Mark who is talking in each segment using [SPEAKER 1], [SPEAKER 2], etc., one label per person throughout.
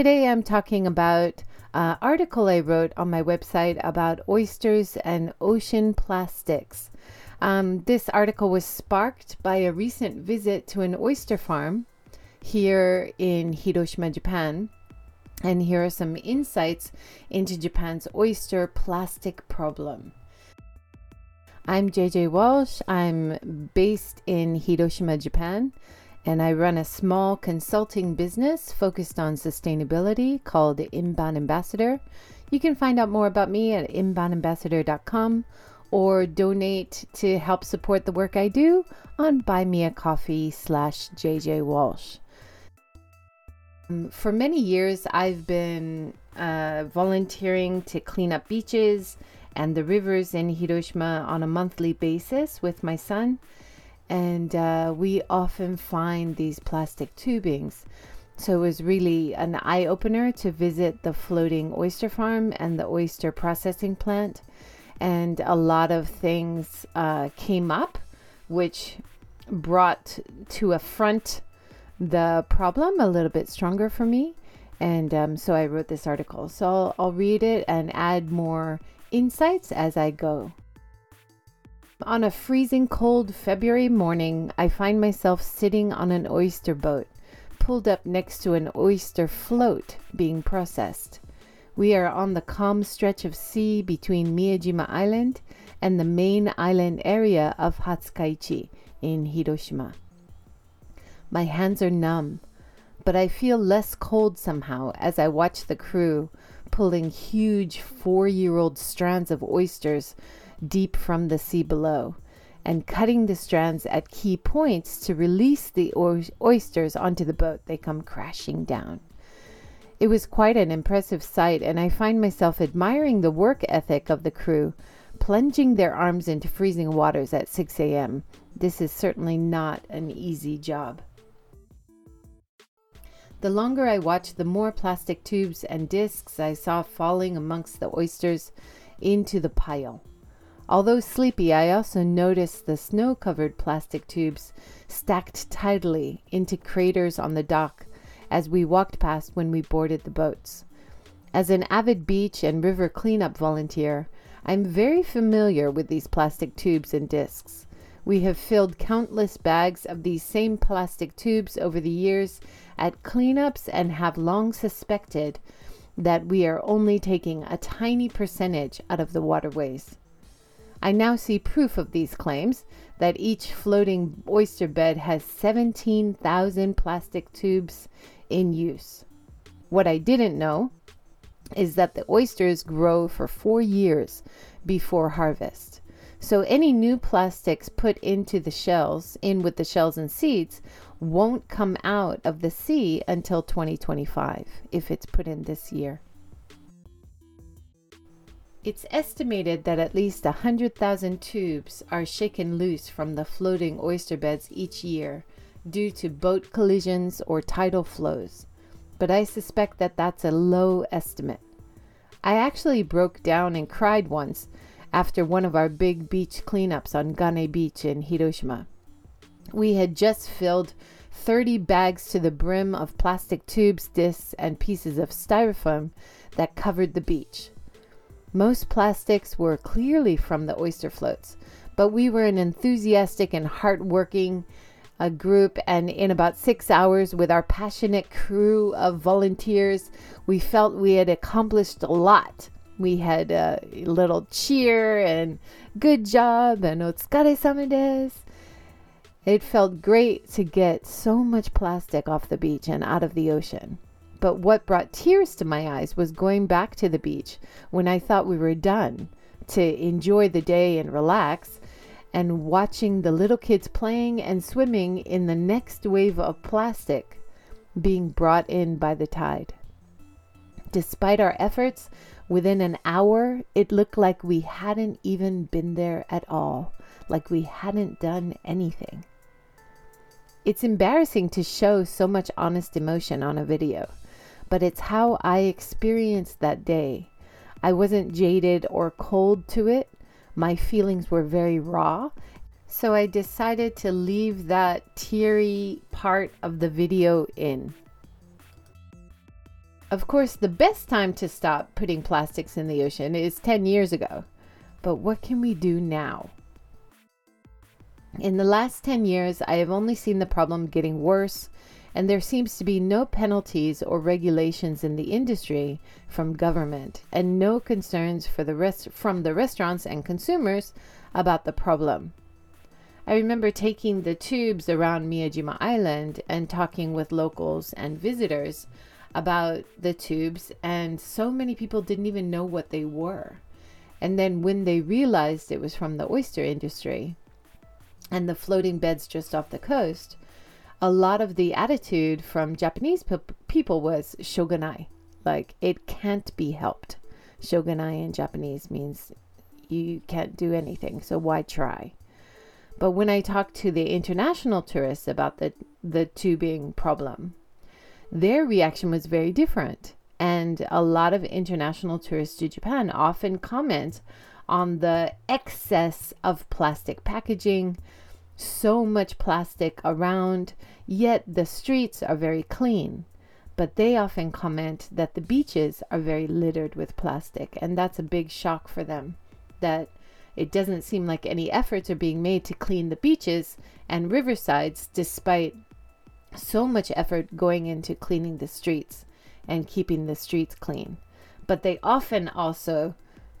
[SPEAKER 1] Today I'm talking about an article I wrote on my website about oysters and ocean plastics. Um, this article was sparked by a recent visit to an oyster farm here in Hiroshima, Japan. And here are some insights into Japan's oyster plastic problem. I'm JJ Walsh. I'm based in Hiroshima, Japan, and I run a small consulting business focused on sustainability called Inbound Ambassador. You can find out more about me at inboundambassador.com or donate to help support the work I do on Buy Me a Coffee slash JJ Walsh. Um, for many years, I've been uh, volunteering to clean up beaches and the rivers in Hiroshima on a monthly basis with my son. And uh, we often find these plastic tubings. So it was really an eye opener to visit the floating oyster farm and the oyster processing plant. And a lot of things uh, came up, which brought to a front the problem a little bit stronger for me. And um, so I wrote this article. So I'll, I'll read it and add more insights as I go. On a freezing cold February morning, I find myself sitting on an oyster boat, pulled up next to an oyster float being processed. We are on the calm stretch of sea between Miyajima Island and the main island area of Hatsukaichi in Hiroshima. My hands are numb, but I feel less cold somehow as I watch the crew pulling huge four year old strands of oysters deep from the sea below and cutting the strands at key points to release the oysters onto the boat. They come crashing down. It was quite an impressive sight, and I find myself admiring the work ethic of the crew, plunging their arms into freezing waters at 6 a.m. This is certainly not an easy job. The longer I watched, the more plastic tubes and discs I saw falling amongst the oysters into the pile. Although sleepy, I also noticed the snow covered plastic tubes stacked tidily into craters on the dock as we walked past when we boarded the boats. As an avid beach and river cleanup volunteer, I'm very familiar with these plastic tubes and discs. We have filled countless bags of these same plastic tubes over the years at cleanups and have long suspected that we are only taking a tiny percentage out of the waterways. I now see proof of these claims that each floating oyster bed has 17,000 plastic tubes in use. What I didn't know is that the oysters grow for four years before harvest. So any new plastics put into the shells, in with the shells and seeds, won't come out of the sea until 2025 if it's put in this year. It's estimated that at least 100,000 tubes are shaken loose from the floating oyster beds each year due to boat collisions or tidal flows, but I suspect that that's a low estimate. I actually broke down and cried once after one of our big beach cleanups on Gane Beach in Hiroshima. We had just filled 30 bags to the brim of plastic tubes, discs, and pieces of styrofoam that covered the beach. Most plastics were clearly from the oyster floats, but we were an enthusiastic and hardworking a uh, group, and in about six hours, with our passionate crew of volunteers, we felt we had accomplished a lot we had a little cheer and good job and otsukare sama. It felt great to get so much plastic off the beach and out of the ocean. But what brought tears to my eyes was going back to the beach when I thought we were done to enjoy the day and relax and watching the little kids playing and swimming in the next wave of plastic being brought in by the tide. Despite our efforts, Within an hour, it looked like we hadn't even been there at all, like we hadn't done anything. It's embarrassing to show so much honest emotion on a video, but it's how I experienced that day. I wasn't jaded or cold to it. My feelings were very raw. So I decided to leave that teary part of the video in. Of course, the best time to stop putting plastics in the ocean is 10 years ago. But what can we do now? In the last 10 years, I have only seen the problem getting worse, and there seems to be no penalties or regulations in the industry from government and no concerns for the rest from the restaurants and consumers about the problem. I remember taking the tubes around Miyajima Island and talking with locals and visitors about the tubes, and so many people didn't even know what they were. And then when they realized it was from the oyster industry, and the floating beds just off the coast, a lot of the attitude from Japanese pe- people was shogunai, like it can't be helped. Shogunai in Japanese means you can't do anything, so why try? But when I talked to the international tourists about the the tubing problem, their reaction was very different. And a lot of international tourists to Japan often comment on the excess of plastic packaging, so much plastic around, yet the streets are very clean. But they often comment that the beaches are very littered with plastic, and that's a big shock for them. That it doesn't seem like any efforts are being made to clean the beaches and riversides, despite so much effort going into cleaning the streets and keeping the streets clean. But they often also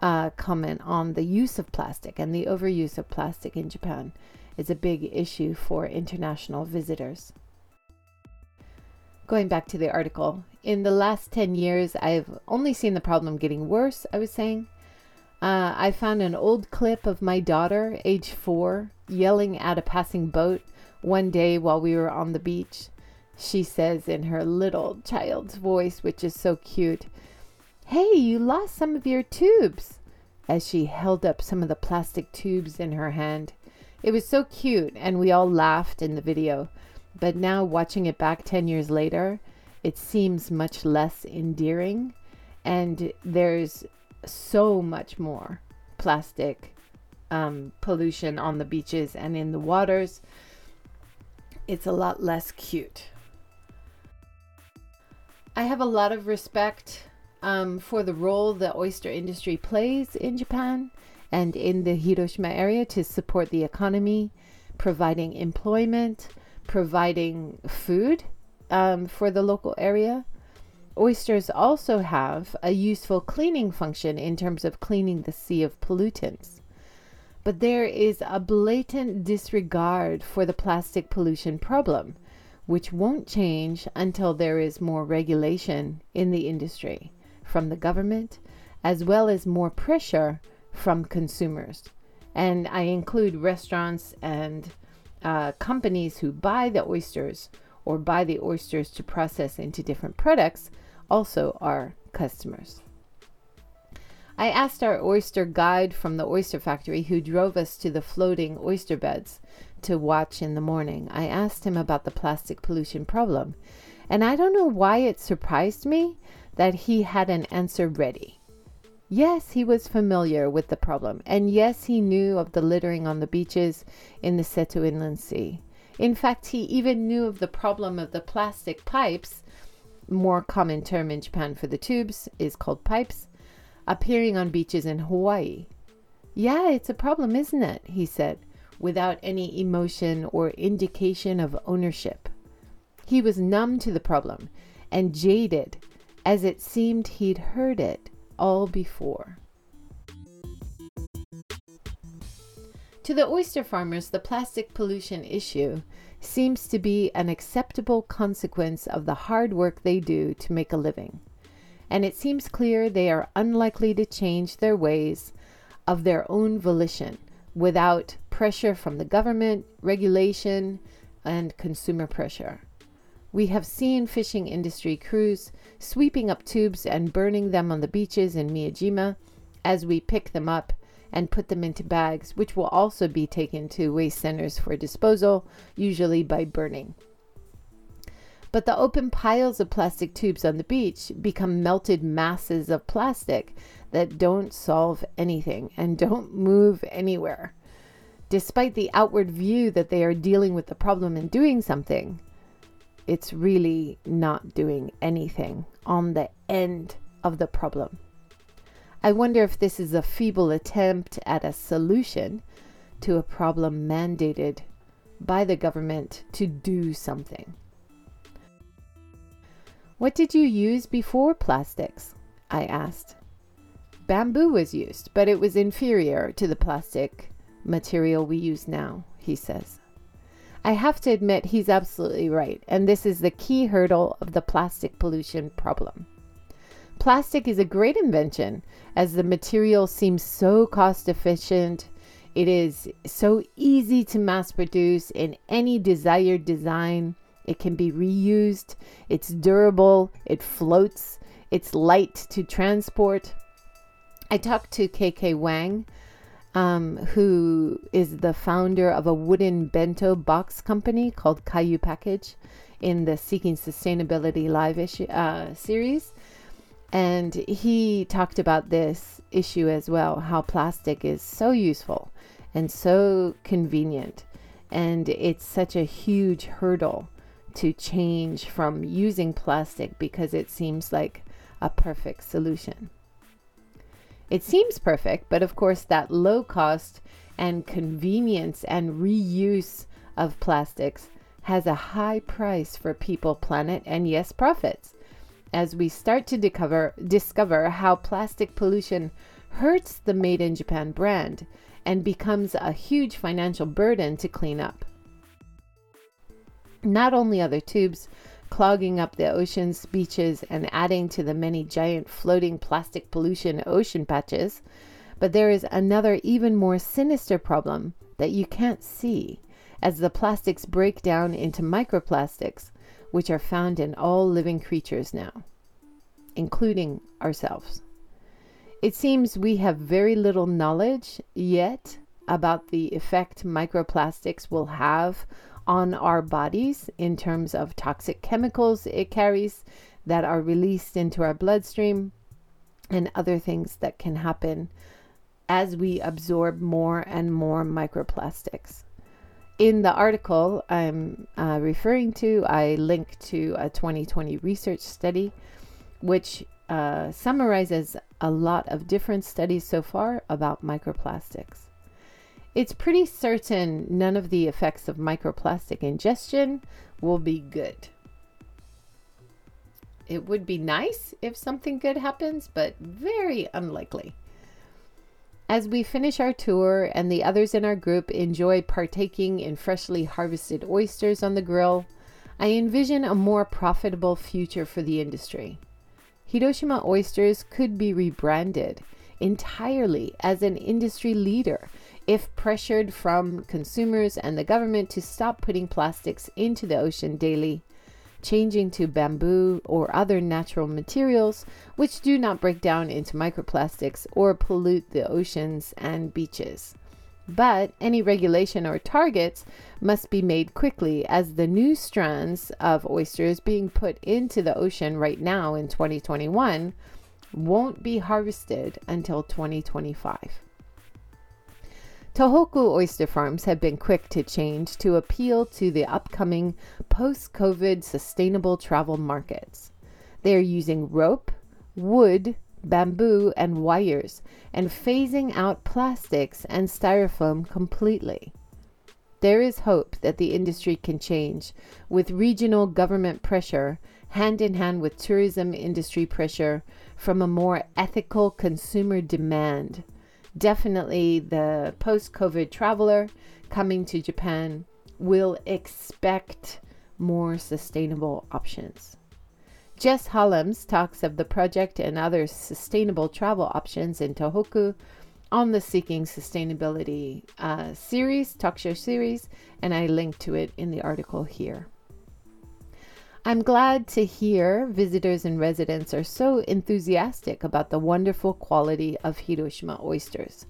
[SPEAKER 1] uh, comment on the use of plastic and the overuse of plastic in Japan is a big issue for international visitors. Going back to the article, in the last 10 years, I've only seen the problem getting worse, I was saying. Uh, I found an old clip of my daughter, age four, yelling at a passing boat one day while we were on the beach. She says in her little child's voice, which is so cute, Hey, you lost some of your tubes, as she held up some of the plastic tubes in her hand. It was so cute, and we all laughed in the video. But now, watching it back 10 years later, it seems much less endearing, and there's so much more plastic um, pollution on the beaches and in the waters. It's a lot less cute. I have a lot of respect um, for the role the oyster industry plays in Japan and in the Hiroshima area to support the economy, providing employment, providing food um, for the local area. Oysters also have a useful cleaning function in terms of cleaning the sea of pollutants. But there is a blatant disregard for the plastic pollution problem, which won't change until there is more regulation in the industry from the government, as well as more pressure from consumers. And I include restaurants and uh, companies who buy the oysters or buy the oysters to process into different products also are customers. I asked our oyster guide from the oyster factory who drove us to the floating oyster beds to watch in the morning. I asked him about the plastic pollution problem, and I don't know why it surprised me that he had an answer ready. Yes, he was familiar with the problem, and yes, he knew of the littering on the beaches in the Seto Inland Sea. In fact, he even knew of the problem of the plastic pipes, more common term in Japan for the tubes is called pipes, appearing on beaches in Hawaii. Yeah, it's a problem, isn't it? he said, without any emotion or indication of ownership. He was numb to the problem and jaded, as it seemed he'd heard it all before. To the oyster farmers, the plastic pollution issue seems to be an acceptable consequence of the hard work they do to make a living. And it seems clear they are unlikely to change their ways of their own volition without pressure from the government, regulation, and consumer pressure. We have seen fishing industry crews sweeping up tubes and burning them on the beaches in Miyajima as we pick them up and put them into bags, which will also be taken to waste centers for disposal, usually by burning. But the open piles of plastic tubes on the beach become melted masses of plastic that don't solve anything and don't move anywhere. Despite the outward view that they are dealing with the problem and doing something, it's really not doing anything on the end of the problem. I wonder if this is a feeble attempt at a solution to a problem mandated by the government to do something. What did you use before plastics? I asked. Bamboo was used, but it was inferior to the plastic material we use now, he says. I have to admit he's absolutely right, and this is the key hurdle of the plastic pollution problem. Plastic is a great invention as the material seems so cost efficient. It is so easy to mass produce in any desired design. It can be reused. It's durable. It floats. It's light to transport. I talked to KK Wang, um, who is the founder of a wooden bento box company called Kayu Package in the Seeking Sustainability Live issue, uh, series. And he talked about this issue as well how plastic is so useful and so convenient. And it's such a huge hurdle to change from using plastic because it seems like a perfect solution. It seems perfect, but of course, that low cost and convenience and reuse of plastics has a high price for people, planet, and yes, profits as we start to discover, discover how plastic pollution hurts the Made in Japan brand and becomes a huge financial burden to clean up. Not only the tubes clogging up the oceans, beaches, and adding to the many giant floating plastic pollution ocean patches, but there is another even more sinister problem that you can't see as the plastics break down into microplastics which are found in all living creatures now, including ourselves. It seems we have very little knowledge yet about the effect microplastics will have on our bodies in terms of toxic chemicals it carries that are released into our bloodstream and other things that can happen as we absorb more and more microplastics in the article I'm uh, referring to, I link to a 2020 research study which uh, summarizes a lot of different studies so far about microplastics. It's pretty certain none of the effects of microplastic ingestion will be good. It would be nice if something good happens, but very unlikely. As we finish our tour and the others in our group enjoy partaking in freshly harvested oysters on the grill, I envision a more profitable future for the industry. Hiroshima Oysters could be rebranded entirely as an industry leader if pressured from consumers and the government to stop putting plastics into the ocean daily changing to bamboo or other natural materials which do not break down into microplastics or pollute the oceans and beaches. But any regulation or targets must be made quickly as the new strands of oysters being put into the ocean right now in 2021 won't be harvested until 2025. Tohoku oyster farms have been quick to change to appeal to the upcoming post COVID sustainable travel markets. They are using rope, wood, bamboo, and wires and phasing out plastics and styrofoam completely. There is hope that the industry can change with regional government pressure hand in hand with tourism industry pressure from a more ethical consumer demand definitely the post COVID traveler coming to Japan will expect more sustainable options. Jess Holmes talks of the project and other sustainable travel options in Tohoku on the Seeking Sustainability uh, series, talk show series, and I link to it in the article here. I'm glad to hear visitors and residents are so enthusiastic about the wonderful quality of Hiroshima oysters.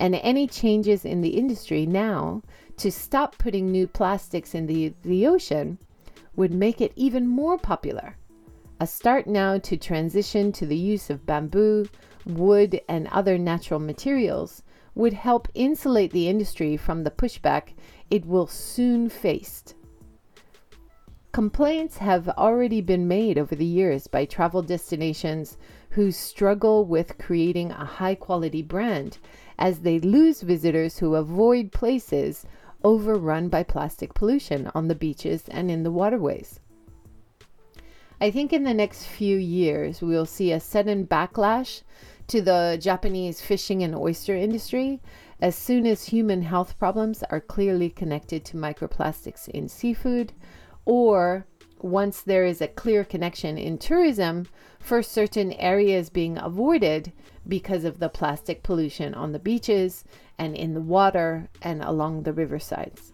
[SPEAKER 1] And any changes in the industry now to stop putting new plastics in the, the ocean would make it even more popular. A start now to transition to the use of bamboo, wood, and other natural materials would help insulate the industry from the pushback it will soon face Complaints have already been made over the years by travel destinations who struggle with creating a high quality brand as they lose visitors who avoid places overrun by plastic pollution on the beaches and in the waterways. I think in the next few years, we'll see a sudden backlash to the Japanese fishing and oyster industry as soon as human health problems are clearly connected to microplastics in seafood, or once there is a clear connection in tourism for certain areas being avoided because of the plastic pollution on the beaches and in the water and along the riversides.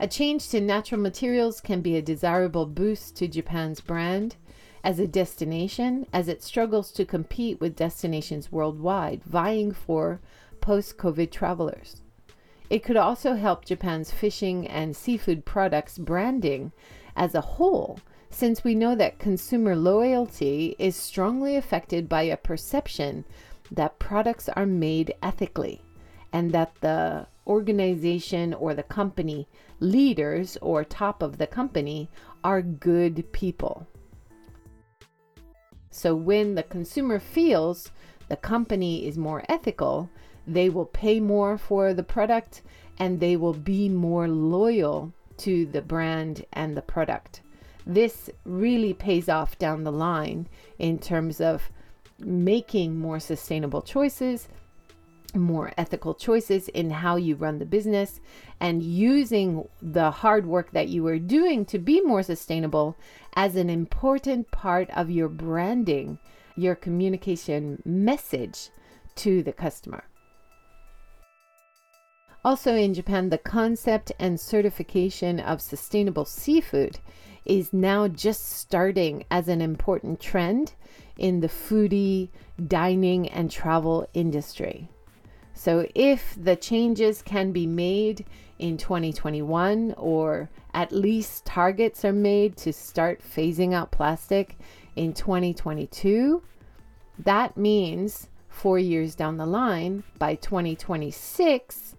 [SPEAKER 1] A change to natural materials can be a desirable boost to Japan's brand as a destination as it struggles to compete with destinations worldwide vying for post COVID travelers. It could also help Japan's fishing and seafood products branding as a whole, since we know that consumer loyalty is strongly affected by a perception that products are made ethically and that the organization or the company leaders or top of the company are good people. So when the consumer feels the company is more ethical, they will pay more for the product and they will be more loyal to the brand and the product. This really pays off down the line in terms of making more sustainable choices more ethical choices in how you run the business and using the hard work that you are doing to be more sustainable as an important part of your branding, your communication message to the customer. Also, in Japan, the concept and certification of sustainable seafood is now just starting as an important trend in the foodie, dining, and travel industry. So, if the changes can be made in 2021, or at least targets are made to start phasing out plastic in 2022, that means four years down the line, by 2026,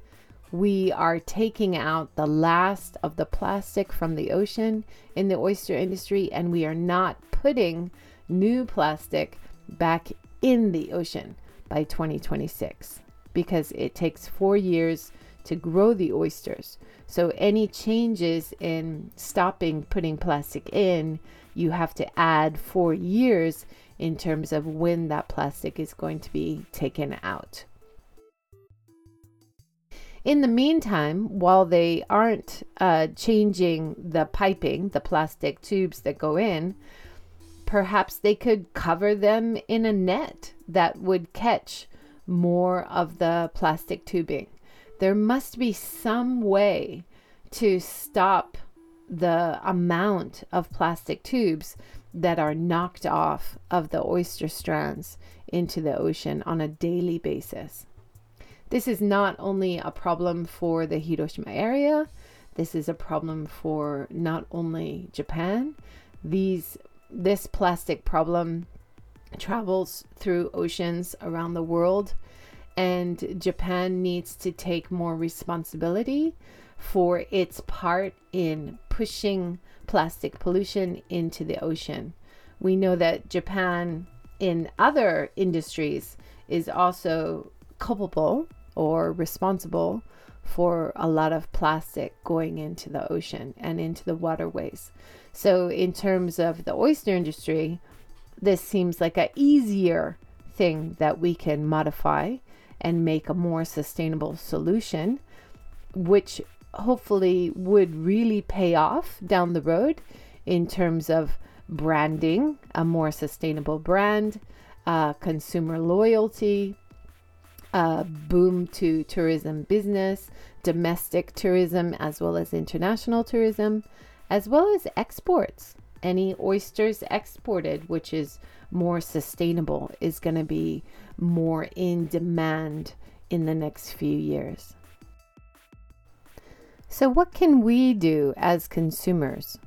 [SPEAKER 1] we are taking out the last of the plastic from the ocean in the oyster industry, and we are not putting new plastic back in the ocean by 2026 because it takes four years to grow the oysters. So, any changes in stopping putting plastic in, you have to add four years in terms of when that plastic is going to be taken out. In the meantime, while they aren't uh, changing the piping, the plastic tubes that go in, perhaps they could cover them in a net that would catch more of the plastic tubing. There must be some way to stop the amount of plastic tubes that are knocked off of the oyster strands into the ocean on a daily basis. This is not only a problem for the Hiroshima area, this is a problem for not only Japan. These this plastic problem travels through oceans around the world, and Japan needs to take more responsibility for its part in pushing plastic pollution into the ocean. We know that Japan, in other industries, is also culpable or responsible for a lot of plastic going into the ocean and into the waterways. So, in terms of the oyster industry, this seems like a easier thing that we can modify and make a more sustainable solution, which hopefully would really pay off down the road in terms of branding, a more sustainable brand, uh, consumer loyalty, uh, boom to tourism business, domestic tourism, as well as international tourism, as well as exports any oysters exported, which is more sustainable, is going to be more in demand in the next few years. So, what can we do as consumers?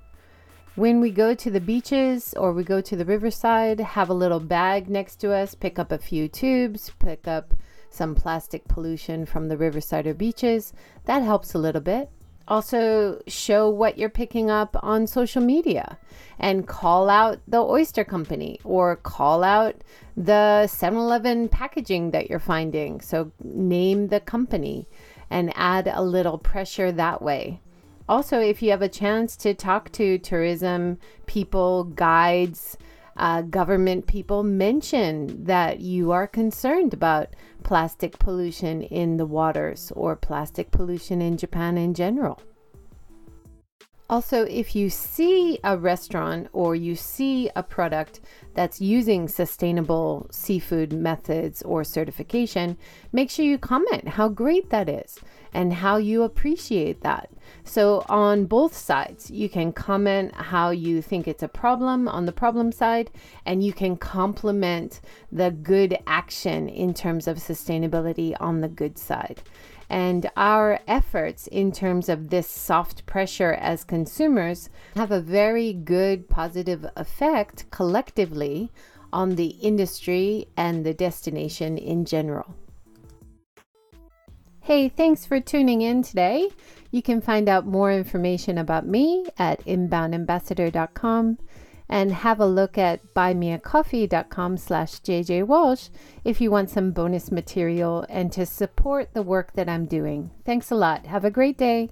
[SPEAKER 1] When we go to the beaches or we go to the riverside, have a little bag next to us, pick up a few tubes, pick up some plastic pollution from the riverside or beaches. That helps a little bit. Also, show what you're picking up on social media and call out the oyster company or call out the 7 Eleven packaging that you're finding. So, name the company and add a little pressure that way. Also, if you have a chance to talk to tourism people, guides, uh, government people, mention that you are concerned about plastic pollution in the waters or plastic pollution in Japan in general. Also, if you see a restaurant or you see a product that's using sustainable seafood methods or certification, make sure you comment how great that is and how you appreciate that. So, on both sides, you can comment how you think it's a problem on the problem side, and you can compliment the good action in terms of sustainability on the good side. And our efforts in terms of this soft pressure as consumers have a very good positive effect collectively on the industry and the destination in general. Hey, thanks for tuning in today. You can find out more information about me at inboundambassador.com and have a look at buymeacoffee.com slash jjwalsh if you want some bonus material and to support the work that I'm doing. Thanks a lot. Have a great day.